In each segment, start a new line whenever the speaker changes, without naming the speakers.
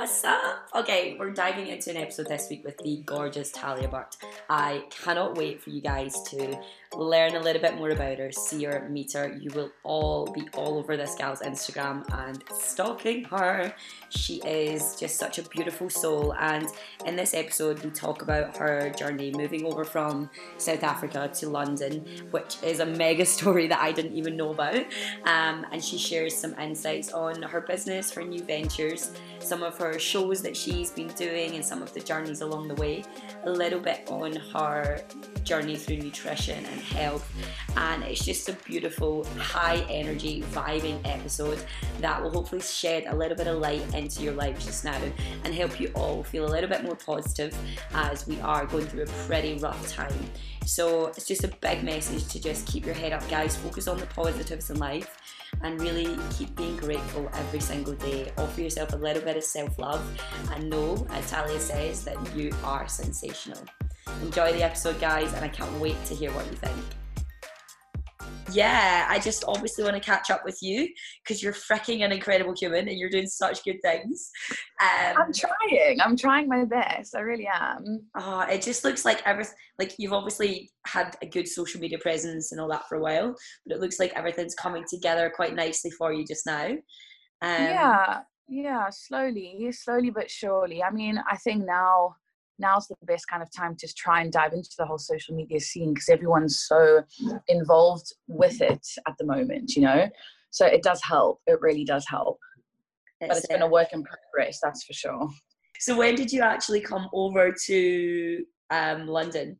What's up? Okay, we're diving into an episode this week with the gorgeous Talia Burt. I cannot wait for you guys to learn a little bit more about her, see her, meet her. You will all be all over this gal's Instagram and stalking her. She is just such a beautiful soul. And in this episode, we talk about her journey moving over from South Africa to London, which is a mega story that I didn't even know about. Um, and she shares some insights on her business, her new ventures, some of her shows that she's been doing, and some of the journeys along the way. A little bit on her journey through nutrition and health. And it's just a beautiful, high energy, vibing episode that will hopefully shed a little bit of light into your life just now and help you all feel a little bit more positive as we are going through a pretty rough time. So it's just a big message to just keep your head up, guys. Focus on the positives in life and really keep being grateful every single day. Offer yourself a little bit of self love and know, as Talia says, that you are sensational. Enjoy the episode, guys, and I can't wait to hear what you think. Yeah, I just obviously want to catch up with you because you're freaking an incredible human and you're doing such good things.
Um, I'm trying. I'm trying my best. I really am.
Oh, it just looks like everything. Like you've obviously had a good social media presence and all that for a while, but it looks like everything's coming together quite nicely for you just now.
Um, yeah, yeah, slowly, slowly but surely. I mean, I think now now's the best kind of time to try and dive into the whole social media scene because everyone's so involved with it at the moment, you know? So it does help. It really does help. It's but it's been a work in progress, that's for sure.
So when did you actually come over to um, London?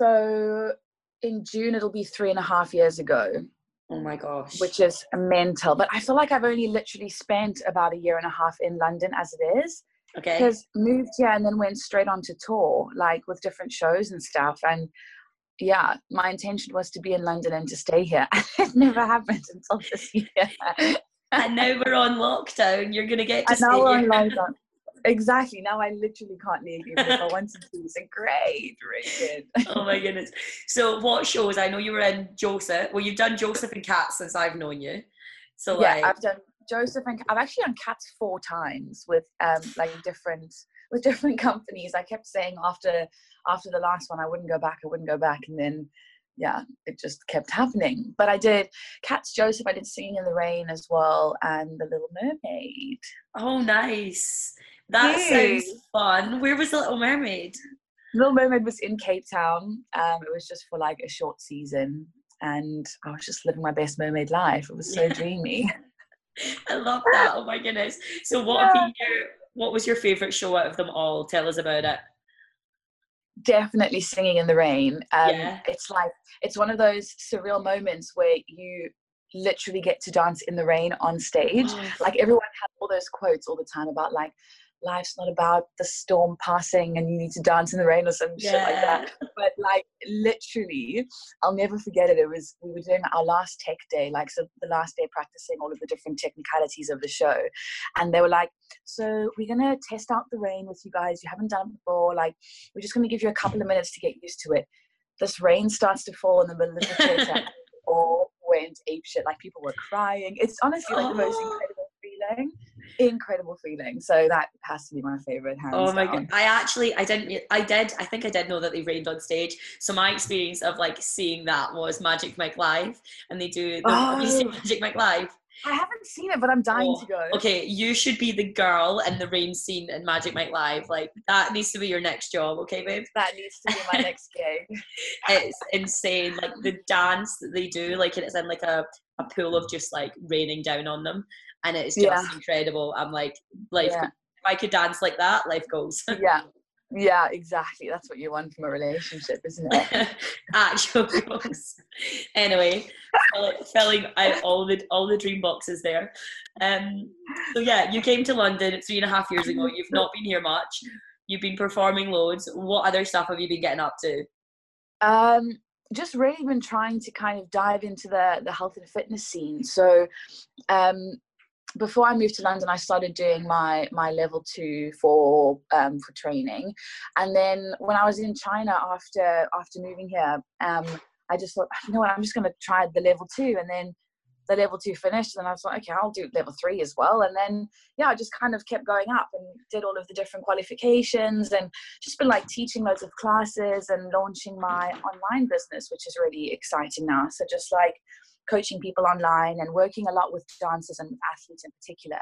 So in June, it'll be three and a half years ago.
Oh my gosh.
Which is mental. But I feel like I've only literally spent about a year and a half in London as it is.
Okay.
Because moved here and then went straight on to tour, like with different shows and stuff. And yeah, my intention was to be in London and to stay here. it never happened until this year.
and now we're on lockdown. You're gonna get to
and now we're on lockdown. Exactly. Now I literally can't leave you. if I wanted to. It's a great, great.
oh my goodness. So what shows? I know you were in Joseph. Well, you've done Joseph and Cat since I've known you. So
yeah,
like,
I've done Joseph and I've actually done cats four times with um like different with different companies. I kept saying after after the last one I wouldn't go back, I wouldn't go back, and then yeah, it just kept happening. But I did Cats Joseph, I did Singing in the Rain as well, and The Little Mermaid.
Oh, nice! That sounds fun. Where was The Little Mermaid?
Little Mermaid was in Cape Town. Um, it was just for like a short season, and I was just living my best mermaid life. It was so dreamy.
I love that. Oh my goodness. So what yeah. your what was your favourite show out of them all? Tell us about it.
Definitely singing in the rain. Um, yeah. it's like it's one of those surreal moments where you literally get to dance in the rain on stage. Oh. Like everyone has all those quotes all the time about like life's not about the storm passing and you need to dance in the rain or some yeah. shit like that. But like literally, I'll never forget it. It was we were doing our last tech day, like so the last day practicing all of the different technicalities of the show. And they were like, So we're gonna test out the rain with you guys. You haven't done it before, like we're just gonna give you a couple of minutes to get used to it. This rain starts to fall in the middle of the theater. all went ape shit. Like people were crying. It's honestly like the most incredible feeling incredible feeling. So that has to be my favorite.
oh my god! I actually, I didn't, I did, I think I did know that they rained on stage. So my experience of like seeing that was Magic Mike Live, and they do the oh. Magic Mike Live.
I haven't seen it, but I'm dying oh, to go.
Okay, you should be the girl in the rain scene in Magic Mike Live. Like that needs to be your next job, okay, babe?
That needs to be my next gig.
it's insane. Like the dance that they do, like it's in like a, a pool of just like raining down on them and it's just yeah. incredible. I'm like, life. Yeah. If I could dance like that, life goes.
yeah, yeah, exactly. That's what you want from a relationship, isn't it?
Actual goals. anyway, filling out all the all the dream boxes there. Um, so yeah, you came to London three and a half years ago. You've not been here much. You've been performing loads. What other stuff have you been getting up to?
Um, just really been trying to kind of dive into the the health and fitness scene. So, um, before I moved to London, I started doing my my level two for um, for training, and then when I was in China after after moving here, um, I just thought, you know what, I'm just going to try the level two, and then the level two finished and I was like, okay, I'll do level three as well. And then, yeah, I just kind of kept going up and did all of the different qualifications and just been like teaching loads of classes and launching my online business, which is really exciting now. So just like coaching people online and working a lot with dancers and athletes in particular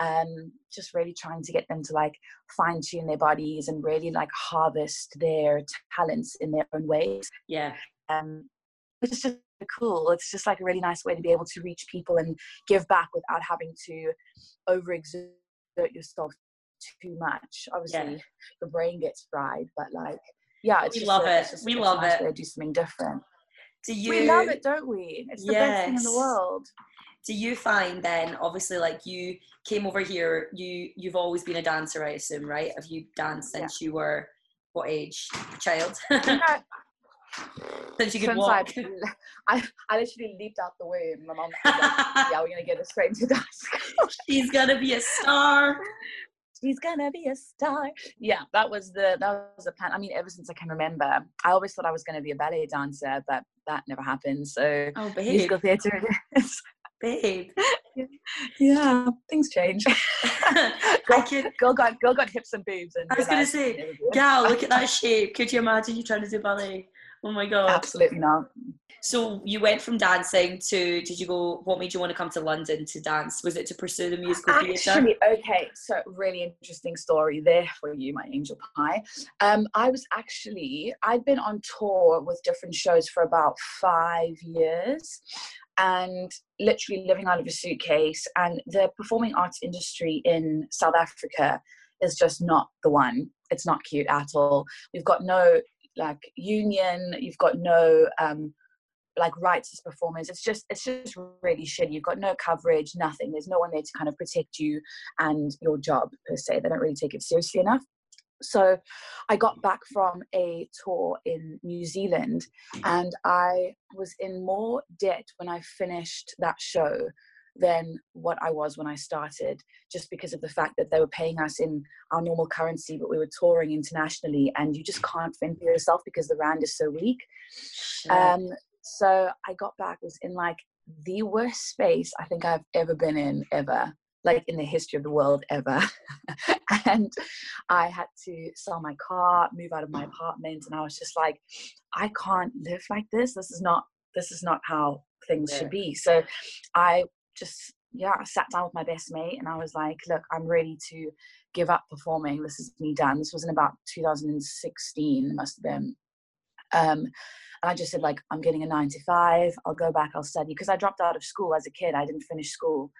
um, just really trying to get them to like fine tune their bodies and really like harvest their talents in their own ways.
Yeah.
Um, is just cool. It's just like a really nice way to be able to reach people and give back without having to overexert yourself too much. Obviously yeah. the brain gets fried but like yeah
we love a, it. we love nice
it. do something different do you we love it don't we? It's the yes. best thing in the world.
Do you find then obviously like you came over here you you've always been a dancer i assume right? Have you danced since yeah. you were what age? Child? Since you could since walk.
I, I literally leaped out the womb my mom like, yeah we're gonna get her straight into dance
she's gonna be a star
she's gonna be a star. Yeah, that was the that was the plan. I mean, ever since I can remember, I always thought I was gonna be a ballet dancer, but that never happened. So
oh, babe.
musical theatre it is.
Babe.
yeah, things change. girl, could, girl got girl got hips and boobs and
I was gonna say, gal, look at that shape. Could you imagine you trying to do ballet? Oh my god.
Absolutely not.
So you went from dancing to did you go what made you want to come to London to dance? Was it to pursue the musical
Actually,
theatre?
okay, so really interesting story there for you, my angel pie. Um, I was actually I'd been on tour with different shows for about five years and literally living out of a suitcase and the performing arts industry in South Africa is just not the one. It's not cute at all. We've got no like union, you've got no um like rights as performers. It's just it's just really shitty. You've got no coverage nothing. There's no one there to kind of protect you and your job per se. They don't really take it seriously enough. So I got back from a tour in New Zealand and I was in more debt when I finished that show than what I was when I started, just because of the fact that they were paying us in our normal currency, but we were touring internationally, and you just can't fend for yourself because the rand is so weak. Um, so I got back, was in like the worst space I think I've ever been in, ever, like in the history of the world, ever. and I had to sell my car, move out of my apartment, and I was just like, I can't live like this. This is not. This is not how things yeah. should be. So I just yeah, I sat down with my best mate and I was like, look, I'm ready to give up performing. This is me done. This was in about 2016, must have been. Um, and I just said, like, I'm getting a nine to five. I'll go back, I'll study. Because I dropped out of school as a kid. I didn't finish school.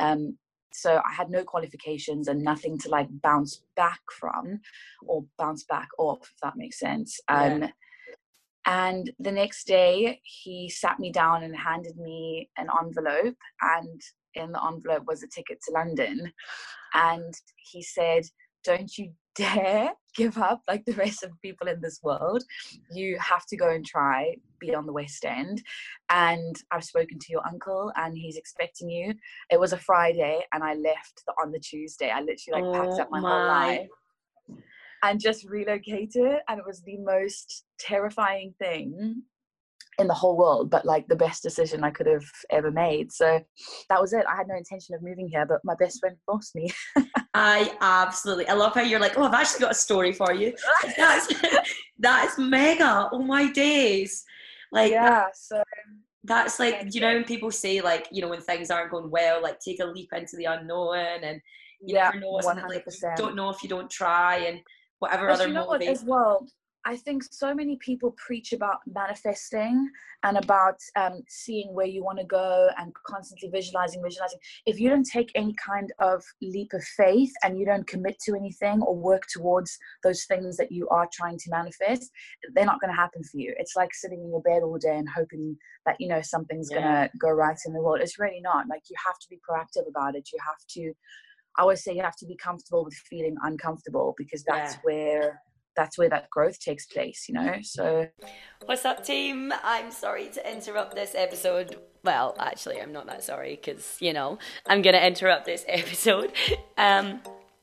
Um, so I had no qualifications and nothing to like bounce back from or bounce back off, if that makes sense. Um, yeah. And the next day, he sat me down and handed me an envelope, and in the envelope was a ticket to London. And he said, Don't you dare give up like the rest of the people in this world. You have to go and try, be on the West End. And I've spoken to your uncle and he's expecting you. It was a Friday and I left the, on the Tuesday. I literally like oh packed up my, my whole life and just relocated. And it was the most terrifying thing in the whole world, but like the best decision I could have ever made. So that was it. I had no intention of moving here, but my best friend forced me.
I absolutely, I love how you're like, oh, I've actually got a story for you. That's that's mega. Oh my days. Like
yeah, so
that's like you know when people say like you know when things aren't going well, like take a leap into the unknown and you yeah, never know. Percent. Don't know if you don't try and whatever but other
you know what as well I think so many people preach about manifesting and about um, seeing where you want to go and constantly visualizing, visualizing. If you don't take any kind of leap of faith and you don't commit to anything or work towards those things that you are trying to manifest, they're not going to happen for you. It's like sitting in your bed all day and hoping that, you know, something's yeah. going to go right in the world. It's really not. Like, you have to be proactive about it. You have to. I always say you have to be comfortable with feeling uncomfortable because that's yeah. where that's where that growth takes place, you know? So.
What's up, team? I'm sorry to interrupt this episode. Well, actually, I'm not that sorry because, you know, I'm going to interrupt this episode. Um,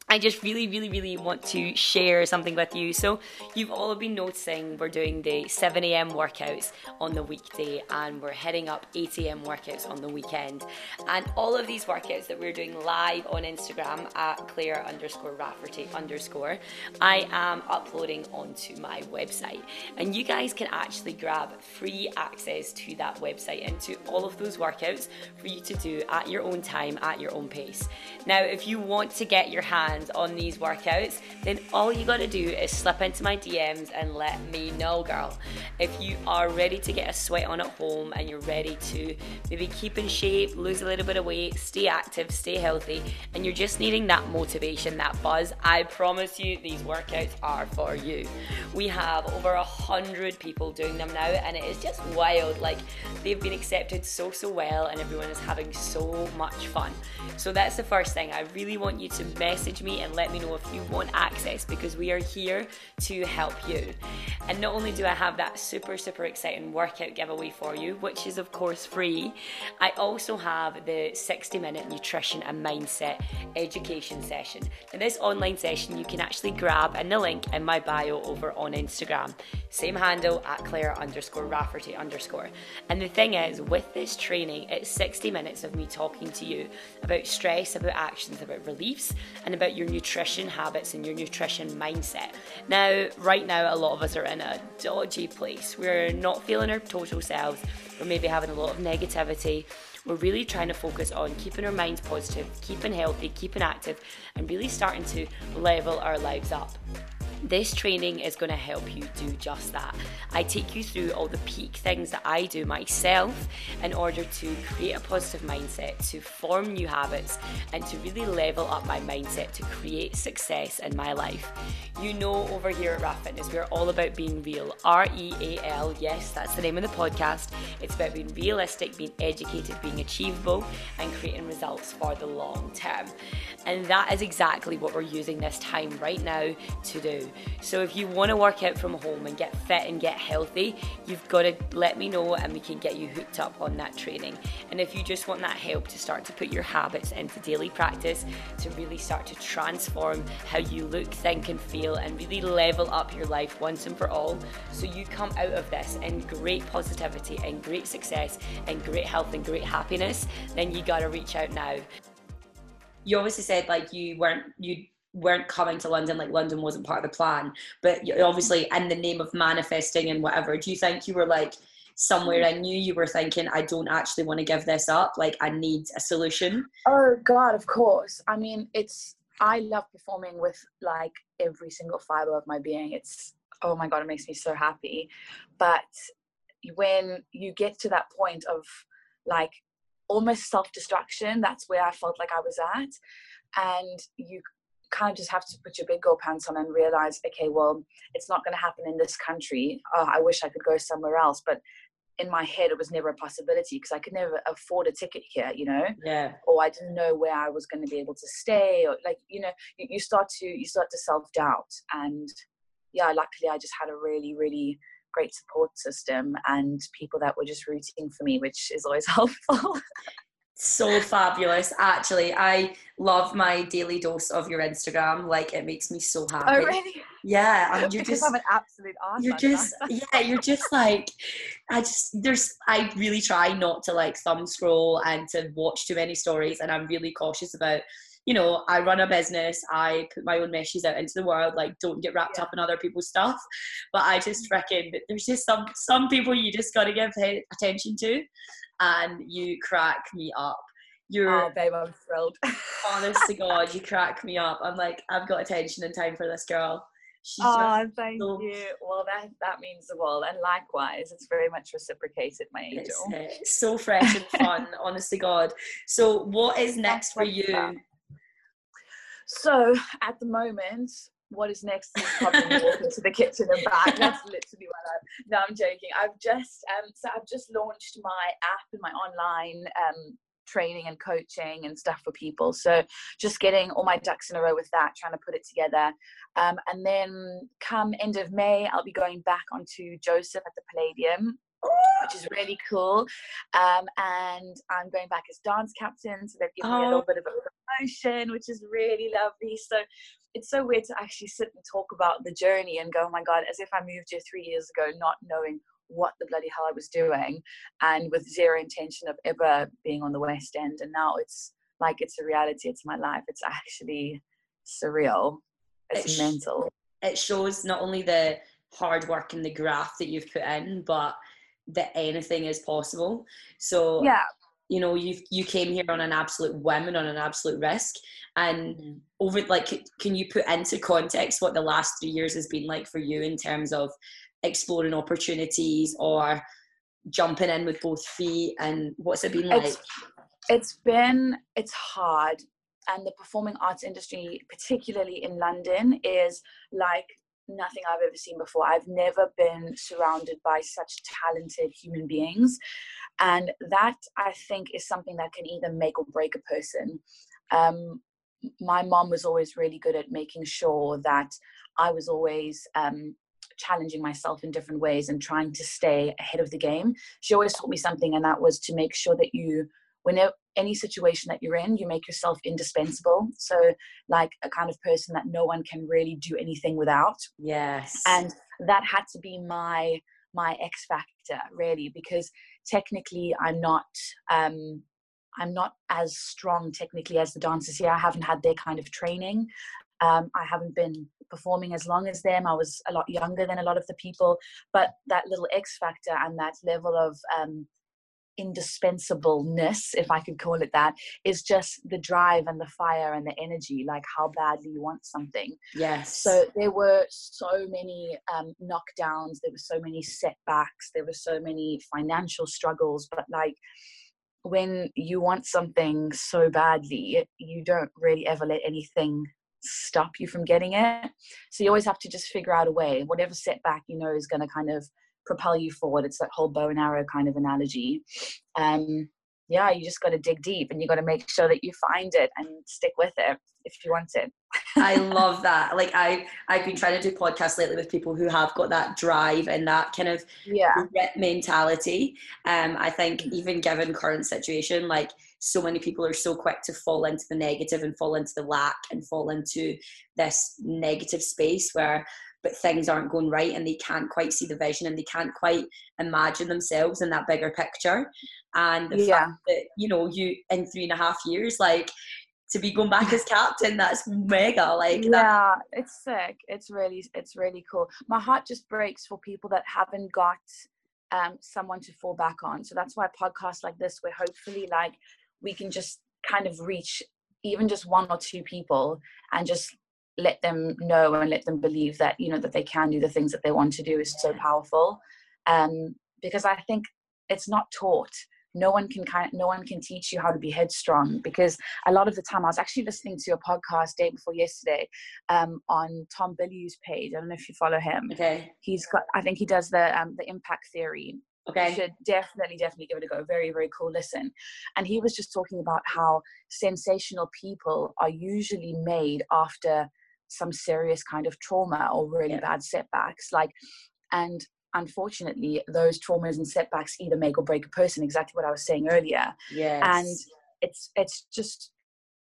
I just really, really, really want to share something with you. So, you've all been noticing we're doing the 7 a.m. workouts on the weekday and we're heading up 8 a.m. workouts on the weekend. And all of these workouts that we're doing live on Instagram at Claire underscore Rafferty underscore, I am uploading onto my website. And you guys can actually grab free access to that website and to all of those workouts for you to do at your own time, at your own pace. Now, if you want to get your hands on these workouts, then all you gotta do is slip into my DMs and let me know, girl. If you are ready to get a sweat on at home and you're ready to maybe keep in shape, lose a little bit of weight, stay active, stay healthy, and you're just needing that motivation, that buzz, I promise you these workouts are for you. We have over a hundred people doing them now, and it is just wild. Like they've been accepted so, so well, and everyone is having so much fun. So that's the first thing. I really want you to message me me and let me know if you want access because we are here to help you. And not only do I have that super, super exciting workout giveaway for you, which is of course free, I also have the 60 minute nutrition and mindset education session. In this online session, you can actually grab in the link in my bio over on Instagram. Same handle at Claire underscore Rafferty underscore. And the thing is, with this training, it's 60 minutes of me talking to you about stress, about actions, about reliefs, and about your nutrition habits and your nutrition mindset. Now, right now, a lot of us are in a dodgy place. We're not feeling our total selves. We're maybe having a lot of negativity. We're really trying to focus on keeping our minds positive, keeping healthy, keeping active, and really starting to level our lives up. This training is going to help you do just that. I take you through all the peak things that I do myself in order to create a positive mindset, to form new habits, and to really level up my mindset to create success in my life. You know, over here at RAF Fitness, we're all about being real. R E A L, yes, that's the name of the podcast. It's about being realistic, being educated, being achievable, and creating results for the long term. And that is exactly what we're using this time right now to do. So if you want to work out from home and get fit and get healthy, you've got to let me know and we can get you hooked up on that training. And if you just want that help to start to put your habits into daily practice, to really start to transform how you look, think, and feel, and really level up your life once and for all, so you come out of this in great positivity and great success and great health and great happiness, then you got to reach out now. You obviously said like you weren't you weren't coming to London, like London wasn't part of the plan. But obviously, in the name of manifesting and whatever, do you think you were like somewhere I knew you were thinking, I don't actually want to give this up? Like, I need a solution?
Oh, God, of course. I mean, it's, I love performing with like every single fiber of my being. It's, oh my God, it makes me so happy. But when you get to that point of like almost self destruction, that's where I felt like I was at. And you kind of just have to put your big girl pants on and realize, okay, well, it's not going to happen in this country. Oh, I wish I could go somewhere else, but in my head, it was never a possibility because I could never afford a ticket here, you know.
Yeah.
Or I didn't know where I was going to be able to stay, or like you know, you, you start to you start to self doubt, and yeah, luckily I just had a really really great support system and people that were just rooting for me, which is always helpful
so fabulous. Actually i love my daily dose of your instagram. Like it makes me so oh, happy.
oh really?
Yeah and you're
because
just
i'm an absolute arse
you're just yeah you're just like i just there's i really try not to like thumb scroll and to watch too many stories and i'm really cautious about you know, I run a business, I put my own meshes out into the world, like don't get wrapped yeah. up in other people's stuff. But I just mm. reckon that there's just some some people you just gotta give attention to and you crack me up. You're
oh, babe, I'm thrilled.
honest to God, you crack me up. I'm like, I've got attention and time for this girl.
She's oh, thank so, you. Well, that that means the world, and likewise, it's very much reciprocated, my angel.
It's, uh, so fresh and fun, honest to God. So, what is next for you?
So, at the moment, what is next is probably walk into the kitchen and back. That's literally what I'm. No, I'm joking. I've just um, so I've just launched my app and my online um training and coaching and stuff for people. So just getting all my ducks in a row with that, trying to put it together. Um, and then come end of May, I'll be going back onto Joseph at the Palladium. Which is really cool, um, and I'm going back as dance captain, so they've given oh. me a little bit of a promotion, which is really lovely. So it's so weird to actually sit and talk about the journey and go, oh my God, as if I moved here three years ago, not knowing what the bloody hell I was doing and with zero intention of ever being on the West End. And now it's like it's a reality, it's my life. It's actually surreal. It's it mental.
It shows not only the hard work and the graft that you've put in, but that anything is possible. So
yeah,
you know, you you came here on an absolute whim and on an absolute risk. And mm-hmm. over like, can you put into context what the last three years has been like for you in terms of exploring opportunities or jumping in with both feet and what's it been like?
It's, it's been it's hard and the performing arts industry particularly in london is like nothing I've ever seen before. I've never been surrounded by such talented human beings. And that I think is something that can either make or break a person. Um, my mom was always really good at making sure that I was always um, challenging myself in different ways and trying to stay ahead of the game. She always taught me something, and that was to make sure that you, whenever any situation that you're in, you make yourself indispensable. So, like a kind of person that no one can really do anything without.
Yes.
And that had to be my my X factor, really, because technically I'm not um, I'm not as strong technically as the dancers here. I haven't had their kind of training. Um, I haven't been performing as long as them. I was a lot younger than a lot of the people, but that little X factor and that level of um, indispensableness, if I could call it that, is just the drive and the fire and the energy, like how badly you want something.
Yes.
So there were so many um, knockdowns, there were so many setbacks, there were so many financial struggles, but like when you want something so badly, you don't really ever let anything stop you from getting it. So you always have to just figure out a way, whatever setback you know is going to kind of propel you forward. It's that whole bow and arrow kind of analogy. Um, yeah, you just got to dig deep and you got to make sure that you find it and stick with it if you want it.
I love that. Like I, I've been trying to do podcasts lately with people who have got that drive and that kind of
yeah
mentality. Um, I think even given current situation, like so many people are so quick to fall into the negative and fall into the lack and fall into this negative space where but things aren't going right and they can't quite see the vision and they can't quite imagine themselves in that bigger picture. And the yeah. fact that, you know, you in three and a half years, like to be going back as captain, that's mega. Like
Yeah,
that.
it's sick. It's really it's really cool. My heart just breaks for people that haven't got um someone to fall back on. So that's why podcasts like this where hopefully like we can just kind of reach even just one or two people and just let them know and let them believe that you know that they can do the things that they want to do is so powerful. Um, because i think it's not taught. No one can kind no one can teach you how to be headstrong because a lot of the time i was actually listening to a podcast day before yesterday um, on tom Bilyeu's page. I don't know if you follow him.
Okay.
He's got i think he does the um, the impact theory.
Okay.
You should definitely, definitely give it a go. Very, very cool listen. And he was just talking about how sensational people are usually made after some serious kind of trauma or really yeah. bad setbacks like and unfortunately those traumas and setbacks either make or break a person exactly what i was saying earlier
yes.
and it's it's just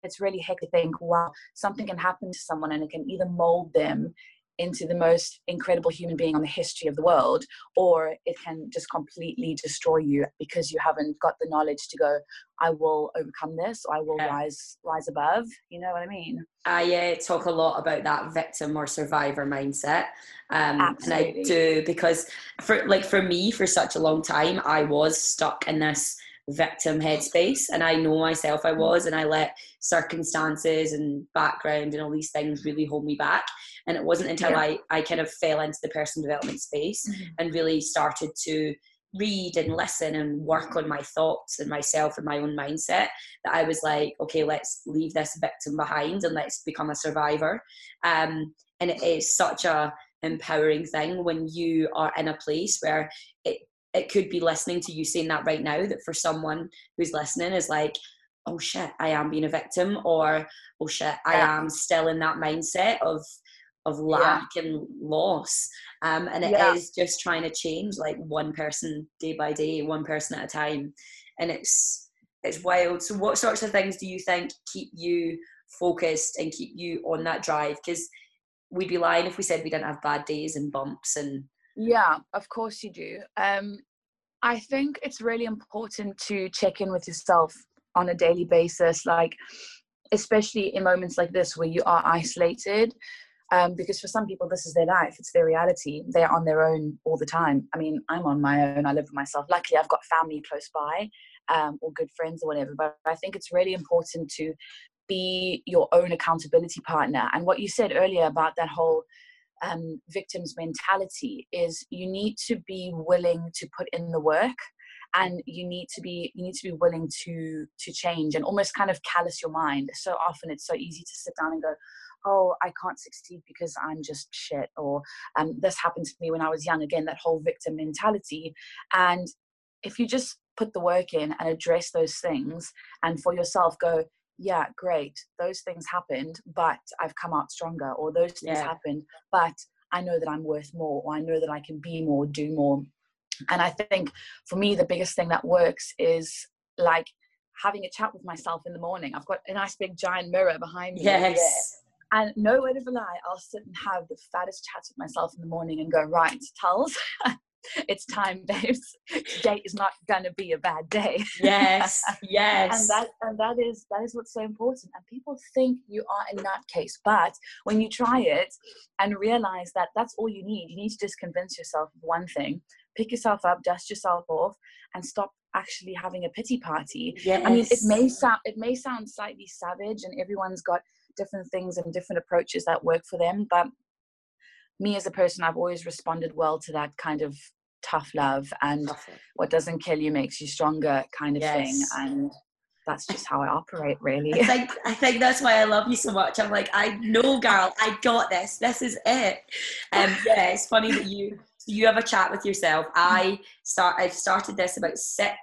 it's really heck to think wow something can happen to someone and it can either mold them into the most incredible human being on the history of the world or it can just completely destroy you because you haven't got the knowledge to go i will overcome this. Or i will yeah. rise rise above. You know what i mean?
I uh, talk a lot about that victim or survivor mindset. Um, and i do because for like for me for such a long time i was stuck in this victim headspace and i know myself i was and i let circumstances and background and all these things really hold me back and it wasn't until yeah. I, I kind of fell into the personal development space mm-hmm. and really started to read and listen and work on my thoughts and myself and my own mindset that I was like, okay, let's leave this victim behind and let's become a survivor. Um, and it is such a empowering thing when you are in a place where it it could be listening to you saying that right now that for someone who's listening is like oh shit i am being a victim or oh shit i am still in that mindset of of lack yeah. and loss um, and it yeah. is just trying to change like one person day by day one person at a time and it's it's wild. So, what sorts of things do you think keep you focused and keep you on that drive? Because we'd be lying if we said we didn't have bad days and bumps and.
Yeah, of course you do. Um, I think it's really important to check in with yourself on a daily basis, like especially in moments like this where you are isolated. Um, because for some people, this is their life, it's their reality. They're on their own all the time. I mean, I'm on my own, I live with myself. Luckily, I've got family close by um, or good friends or whatever. But I think it's really important to be your own accountability partner. And what you said earlier about that whole um, victim's mentality is you need to be willing to put in the work and you need to be you need to be willing to to change and almost kind of callous your mind so often it's so easy to sit down and go oh i can't succeed because i'm just shit or um, this happened to me when i was young again that whole victim mentality. And if you just put the work in and address those things and for yourself go yeah great those things happened but i've come out stronger or those things yeah. happened but i know that i'm worth more or i know that i can be more do more. And i think for me the biggest thing that works is like having a chat with myself in the morning. I've got a nice big giant mirror behind me.
Yes
and no word of a lie, I'll sit and have the fattest chats with myself in the morning and go, right, Tulls, it's time, babes. Today is not gonna be a bad day.
Yes, yes.
and that and that is that is what's so important. And people think you are in that case, but when you try it and realize that that's all you need, you need to just convince yourself of one thing. Pick yourself up, dust yourself off, and stop actually having a pity party.
Yes.
I mean, it may sound it may sound slightly savage, and everyone's got different things and different approaches that work for them, but me as a person, I've always responded well to that kind of tough love and what doesn't kill you makes you stronger kind of yes. thing. And that's just how I operate, really.
I think I think that's why I love you so much. I'm like, I know, girl, I got this. This is it. Um, yeah, it's funny that you you have a chat with yourself. I start. I've started this about six,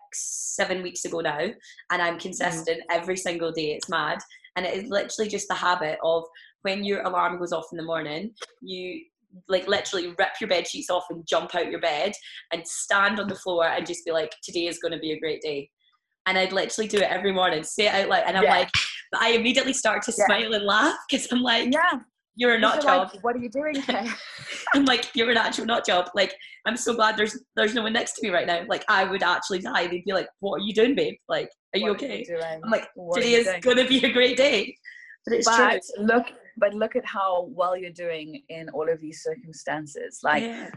seven weeks ago now, and I'm consistent mm. every single day. It's mad, and it is literally just the habit of when your alarm goes off in the morning, you like literally rip your bed sheets off and jump out your bed and stand on the floor and just be like, today is going to be a great day. And I'd literally do it every morning, say it out loud. And I'm yeah. like, I immediately start to yeah. smile and laugh because I'm like,
yeah,
you're a nut job.
Like, what are you doing here?
I'm like, you're an actual nut job. Like, I'm so glad there's there's no one next to me right now. Like, I would actually die. They'd be like, what are you doing, babe? Like, are you what okay? You I'm like, what today is going to be a great day. But it's
but
true.
Look, but look at how well you're doing in all of these circumstances like yeah.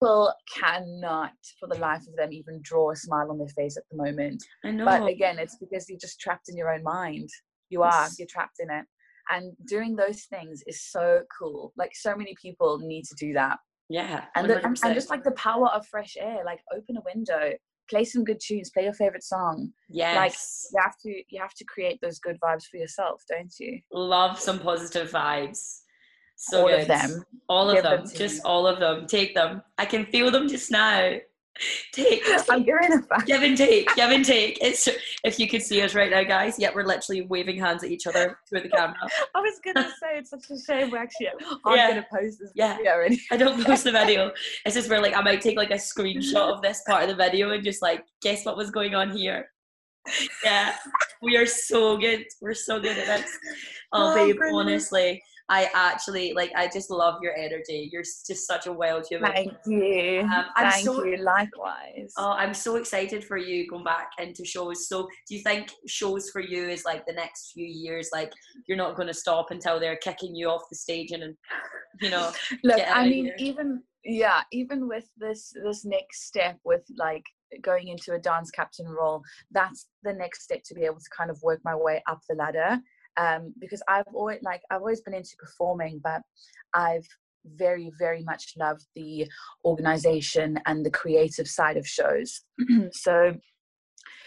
people cannot for the life of them even draw a smile on their face at the moment
I know.
but again it's because you're just trapped in your own mind you are you're trapped in it and doing those things is so cool like so many people need to do that.
Yeah
and, the, and, and just like the power of fresh air like open a window play some good tunes play your favorite song.
Yes.
like you have to you have to create those good vibes for yourself don't you?
Love some positive vibes. So
all
good.
of them.
All of them, them just all of them. Take them. I can feel them just now take.
I'm back.
Give and take. Give and take. It's if you could see us right now, guys. Yet we're literally waving hands at each other through the camera.
I was gonna say it's such a shame. We're actually I'm yeah. gonna post this
yeah. video. I don't post the video. It's just where like I might take like a screenshot of this part of the video and just like guess what was going on here. Yeah, we are so good. We're so good at this. Oh, oh babe, brilliant. honestly I actually like I just love your energy. You're just such a wild human.
Thank you. Um, Thank so, you. Likewise.
Oh, I'm so excited for you going back into shows. So, do you think shows for you is like the next few years? Like you're not going to stop until they're kicking you off the stage and, you know.
Look, I mean, even yeah, even with this this next step with like going into a dance captain role, that's the next step to be able to kind of work my way up the ladder um, because I've always like I've always been into performing, but I've very very much loved the organization and the creative side of shows. so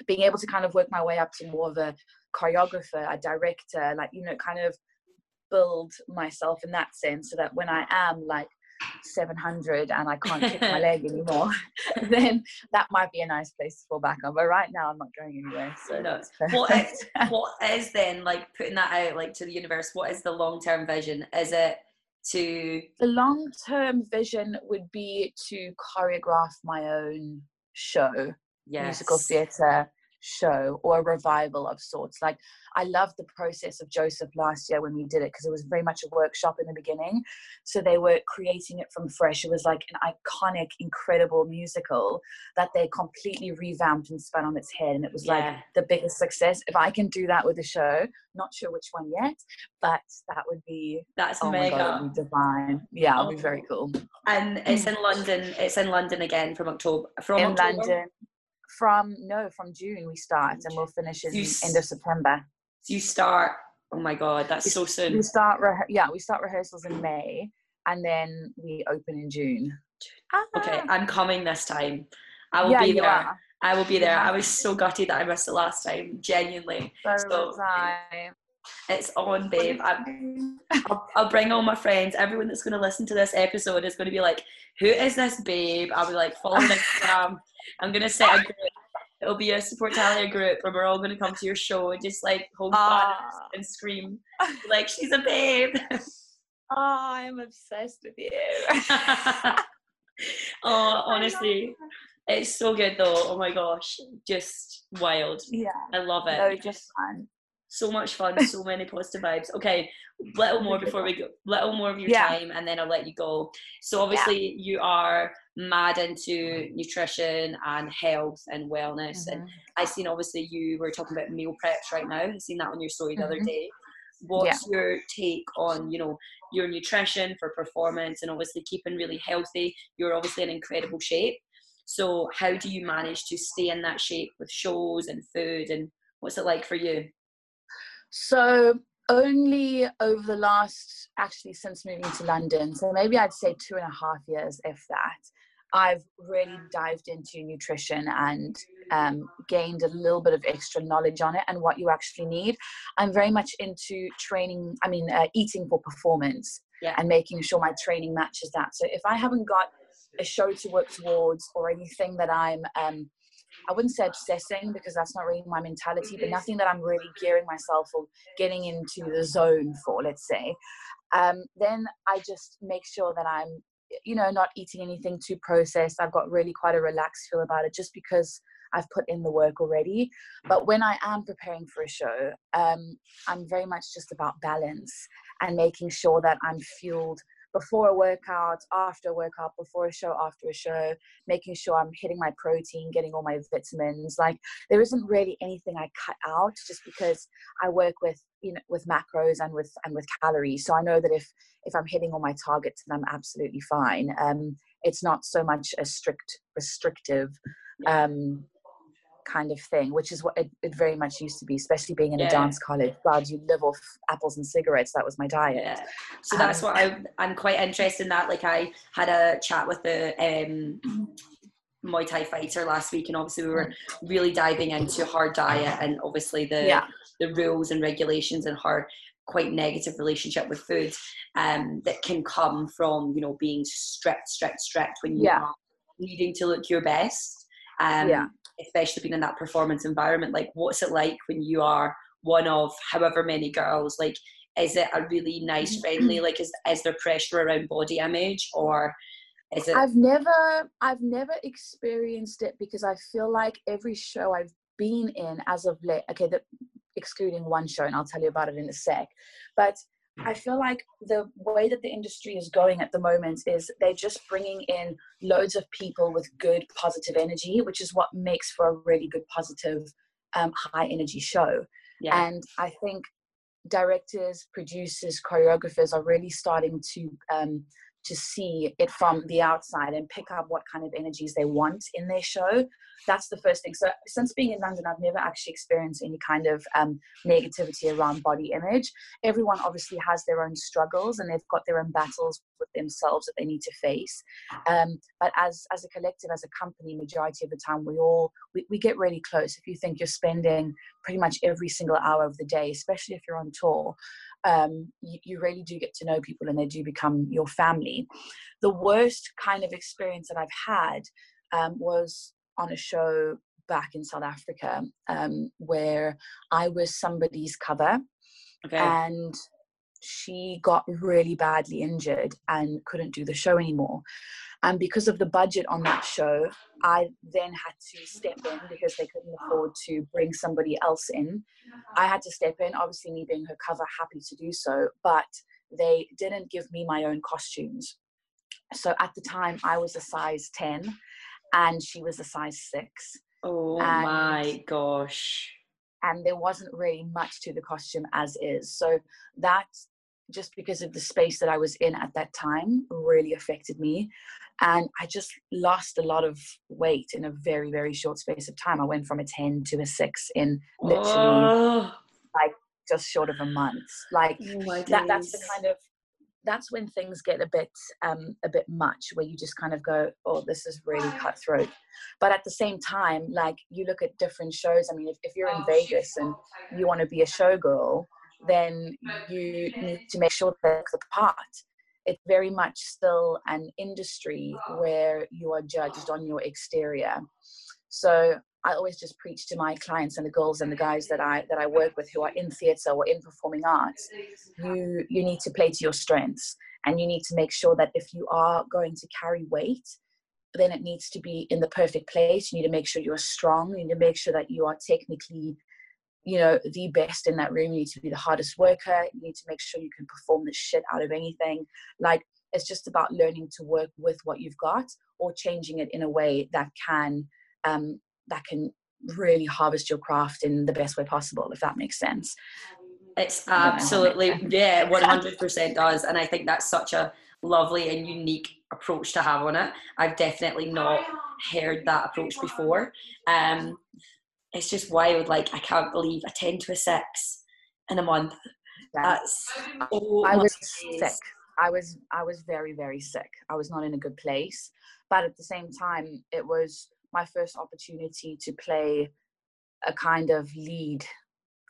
being able to kind of work my way up to more of a choreographer, a director, like you know, kind of build myself in that sense, so that when I am like 700 and I can't kick my leg anymore, then that might be a nice place to fall back on. But right now, I'm not going anywhere. So no.
what, is, what is then like putting that out like to the universe? What is the long term vision? Is it to
the long term vision would be to choreograph my own show, yes. musical theatre, show or a revival of sorts. Like I loved the process of Joseph last year when we did it because it was very much a workshop in the beginning. So they were creating it from fresh. It was like an iconic, incredible musical that they completely revamped and spun on its head. And it was yeah. like the biggest success. If I can do that with a show, not sure which one yet, but that would be
that's oh mega
God, be divine. Yeah, it'll oh. be very oh. cool.
And it's in mm. London. It's in London again from October. From
in
October?
London from no from June we start and we'll finish in you, end of September.
So you start. Oh my god, that's
we,
so soon.
We start. Re- yeah, we start rehearsals in May and then we open in June.
Okay, ah. I'm coming this time. I will yeah, be there. Are. I will be there. Yeah. I was so gutted that I missed it last time. Genuinely.
So, so
it's on, babe. I'll, I'll, bring all my friends. Everyone that's going to listen to this episode is going to be like, "Who is this babe?" I'll be like, "Follow Instagram." I'm going to set a group. It'll be a support Talia group and we're all going to come to your show and just like hold uh, and scream like she's a babe.
oh, I'm obsessed with you.
oh, honestly. It's so good though. Oh my gosh. Just wild.
Yeah. I
love it.
No, just fun
so much fun, so many positive vibes. Okay, little more before we go, little more of your yeah. time, and then I'll let you go. So obviously, yeah. you are mad into nutrition and health and wellness, mm-hmm. and I seen obviously you were talking about meal preps right now. I seen that on your story the mm-hmm. other day. What's yeah. your take on you know your nutrition for performance and obviously keeping really healthy? You're obviously in incredible shape. So how do you manage to stay in that shape with shows and food and what's it like for you?
So only over the last, actually since moving to London, so maybe I'd say two and a half years, if that, I've really dived into nutrition and um, gained a little bit of extra knowledge on it and what you actually need. I'm very much into training, I mean, uh, eating for performance yeah. and making sure my training matches that. So if I haven't got a show to work towards or anything that I'm um, I wouldn't say obsessing because that's not really my mentality, but nothing that I'm really gearing myself or getting into the zone for, let's say. Um, then I just make sure that I'm, you know, not eating anything too processed. I've got really quite a relaxed feel about it just because I've put in the work already. But when I am preparing for a show, um, I'm very much just about balance and making sure that I'm fueled before a workout, after a workout, before a show, after a show, making sure I'm hitting my protein, getting all my vitamins. Like there isn't really anything I cut out just because I work with you know with macros and with and with calories. So I know that if if I'm hitting all my targets, then I'm absolutely fine. Um, it's not so much a strict restrictive um, kind of thing, which is what it, it, very much used to be, especially being in yeah. a dance college. God, you live off apples and cigarettes. That was my diet.
Yeah. So um, that's what I, I'm quite interested in that. Like I had a chat with the um, Muay Thai fighter last week, and obviously we were really diving into her diet and obviously the yeah. the rules and regulations and her quite negative relationship with food um, that can come from you know being strict, strict, strict when you yeah. are needing to look your best. Um, yeah especially being in that performance environment like what's it like when you are one of however many girls? Like is it a really nice mm. friendly like is, is there pressure around body image or is it
i've never i've never experienced it because i feel like every show i've been in as of late okay the, excluding one show and i'll tell you about it in a sec but I feel like the way that the industry is going at the moment is they're just bringing in loads of people with good positive energy, which is what makes for a really good positive, um, high energy show. Yeah. And I think directors, producers, choreographers are really starting to um, to see it from the outside and pick up what kind of energies they want in their show. That's the first thing. So since being in London, I've never actually experienced any kind of um, negativity around body image. Everyone obviously has their own struggles and they've got their own battles with themselves that they need to face. Um, but as as a collective, as a company, majority of the time we all we, we get really close. If you think you're spending pretty much every single hour of the day, especially if you're on tour, um, you, you really do get to know people and they do become your family. The worst kind of experience that I've had um, was on a show back in South Africa um, where I was somebody's cover. Okay. And she got really badly injured and couldn't do the show anymore. And because of the budget on that show, I then had to step in because they couldn't afford to bring somebody else in. I had to step in, obviously, me being her cover, happy to do so, but they didn't give me my own costumes. So at the time, I was a size 10 and she was a size 6.
Oh and, my gosh.
And there wasn't really much to the costume as is. So that just because of the space that I was in at that time really affected me. And I just lost a lot of weight in a very, very short space of time. I went from a 10 to a 6 in literally oh. like just short of a month. Like oh that, that's the kind of that's when things get a bit um, a bit much where you just kind of go oh this is really cutthroat but at the same time like you look at different shows i mean if, if you're in vegas and you want to be a showgirl then you need to make sure that the part it's very much still an industry where you are judged on your exterior so I always just preach to my clients and the girls and the guys that I that I work with who are in theatre or in performing arts. You you need to play to your strengths, and you need to make sure that if you are going to carry weight, then it needs to be in the perfect place. You need to make sure you're strong. You need to make sure that you are technically, you know, the best in that room. You need to be the hardest worker. You need to make sure you can perform the shit out of anything. Like it's just about learning to work with what you've got or changing it in a way that can um, that can really harvest your craft in the best way possible if that makes sense
it's absolutely yeah 100% does and i think that's such a lovely and unique approach to have on it i've definitely not heard that approach before um it's just wild like i can't believe a 10 to a 6 in a month. That's
oh i was sick. I was i was very very sick. I was not in a good place. But at the same time it was my first opportunity to play a kind of lead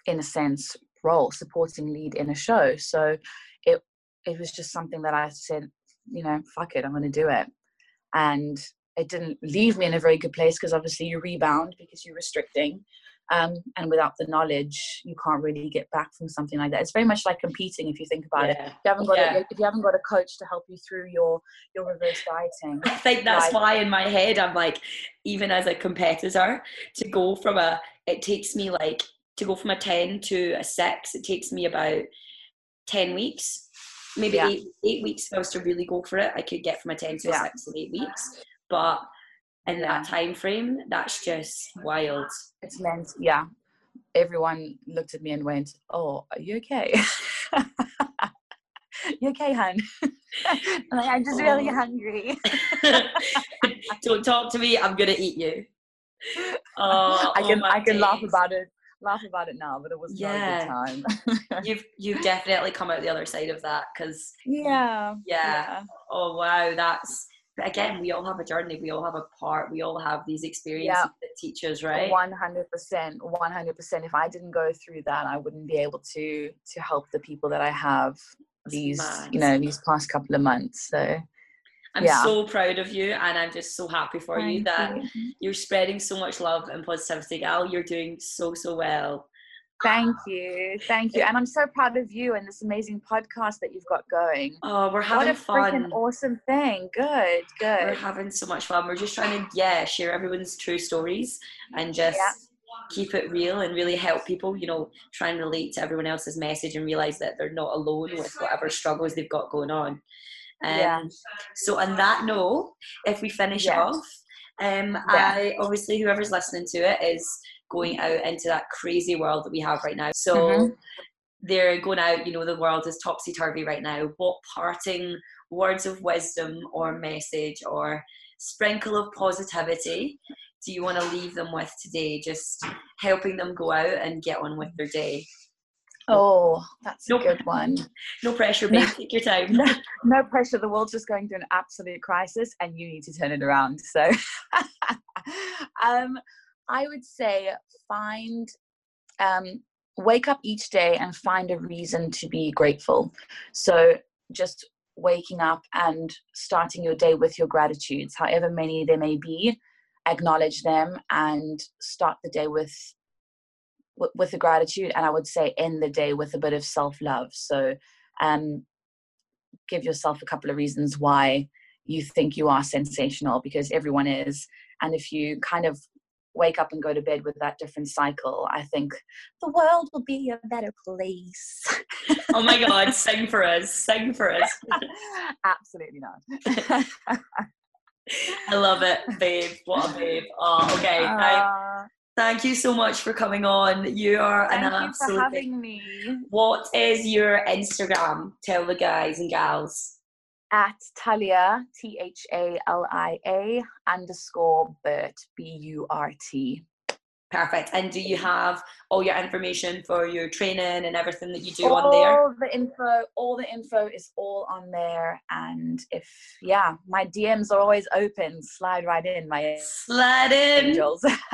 in a sense role supporting lead in a show. So it it was just something that i said you know fuck it i'm going to do it. And it didn't leave me in a very good place because obviously you rebound because you're restricting um, and without the knowledge you can't really get back from something like that it's very much like competing if you think about yeah. it if you haven't got yeah. a, if you haven't got a coach to help you through your your reverse dieting
i think that's like, why in my head i'm like even as a competitor to go from a it takes me like to go from a 10 to a 6 it takes me about 10 weeks maybe yeah. eight, eight weeks if i was to really go for it i could get from a 10 to a 6 in eight weeks but in that time frame that's just wild.
It's meant yeah. Everyone looked at me and went oh are you okay? You okay hun? I'm, like, I'm just oh. really hungry.
Don't talk to me i'm gonna eat you. Oh, oh
i can oh i can days. laugh about it laugh about it now but it was yeah. not a good
time. You've you've definitely come out the other side of that because
yeah,
yeah. yeah. Oh wow that's again, we all have a journey. We all have a part. We all have these experiences yeah. that teach us, right?
One hundred percent, one hundred percent. If I didn't go through that, I wouldn't be able to to help the people that I have these, you know, these past couple of months. So.
I'm yeah. so proud of you, and I'm just so happy for Thank you that you. you're spreading so much love and positivity, gal. You're doing so so well.
Thank you. Thank you. And I'm so proud of you and this amazing podcast that you've got going.
Oh, we're having fun.
What a freaking awesome thing. Good, good.
We're having so much fun. We're just trying to, yeah, share everyone's true stories and just yeah. keep it real and really help people, you know, try and relate to everyone else's message and realize that they're not alone with whatever struggles they've got going on. Um, yeah. So, on that note, if we finish yes. off, um, yeah. I obviously, whoever's listening to it is going out into that crazy world that we have right now. So mm-hmm. they're going out, you know, the world is topsy turvy right now. What parting words of wisdom or message or sprinkle of positivity do you want to leave them with today? Just helping them go out and get on with their day.
Oh, that's no, a good one.
No pressure, babe. Take your time.
No, no, pressure. The world's just going through an absolute crisis, and you need to turn it around. So, um, I would say find, um, wake up each day and find a reason to be grateful. So just waking up and starting your day with your gratitudes, however many there may be, acknowledge them and start the day with with the gratitude and i would say end the day with a bit of self love so um, give yourself a couple of reasons why you think you are sensational because everyone is. And if you kind of wake up and go to bed with that different cycle, I think the world will be a better place.
oh my God, sing for us, sing for us.
Absolutely not.
I love it, babe. What a babe. Oh, okay. Uh, thank you so much for coming on. You are
an
absolute.
Thank you for having me.
What is your Instagram? Tell the guys and gals
at Thalia, T H A L I A underscore Burt, B U R T.
Perfect. And do you have all your information for your training and everything that you do
all
on there?
All the info, all the info is all on there. And if yeah, my DMs are always open. Slide right in, my
slide in.
Angels.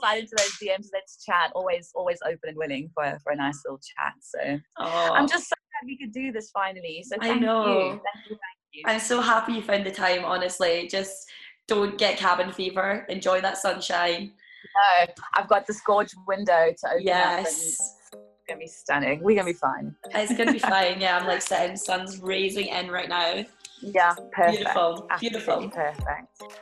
slide into those DMs. Let's chat. Always, always open and willing for for a nice little chat. So oh. I'm just so glad we could do this finally. So I know. You. Thank you. Thank you.
I'm so happy you found the time. Honestly, just don't get cabin fever. Enjoy that sunshine.
No, I've got this gorgeous window to open yes. up. It's gonna be stunning. We're gonna be fine.
It's gonna be fine. Yeah, I'm like sitting, sun's raising in right now.
Yeah, perfect.
Beautiful, Absolutely beautiful.
Perfect.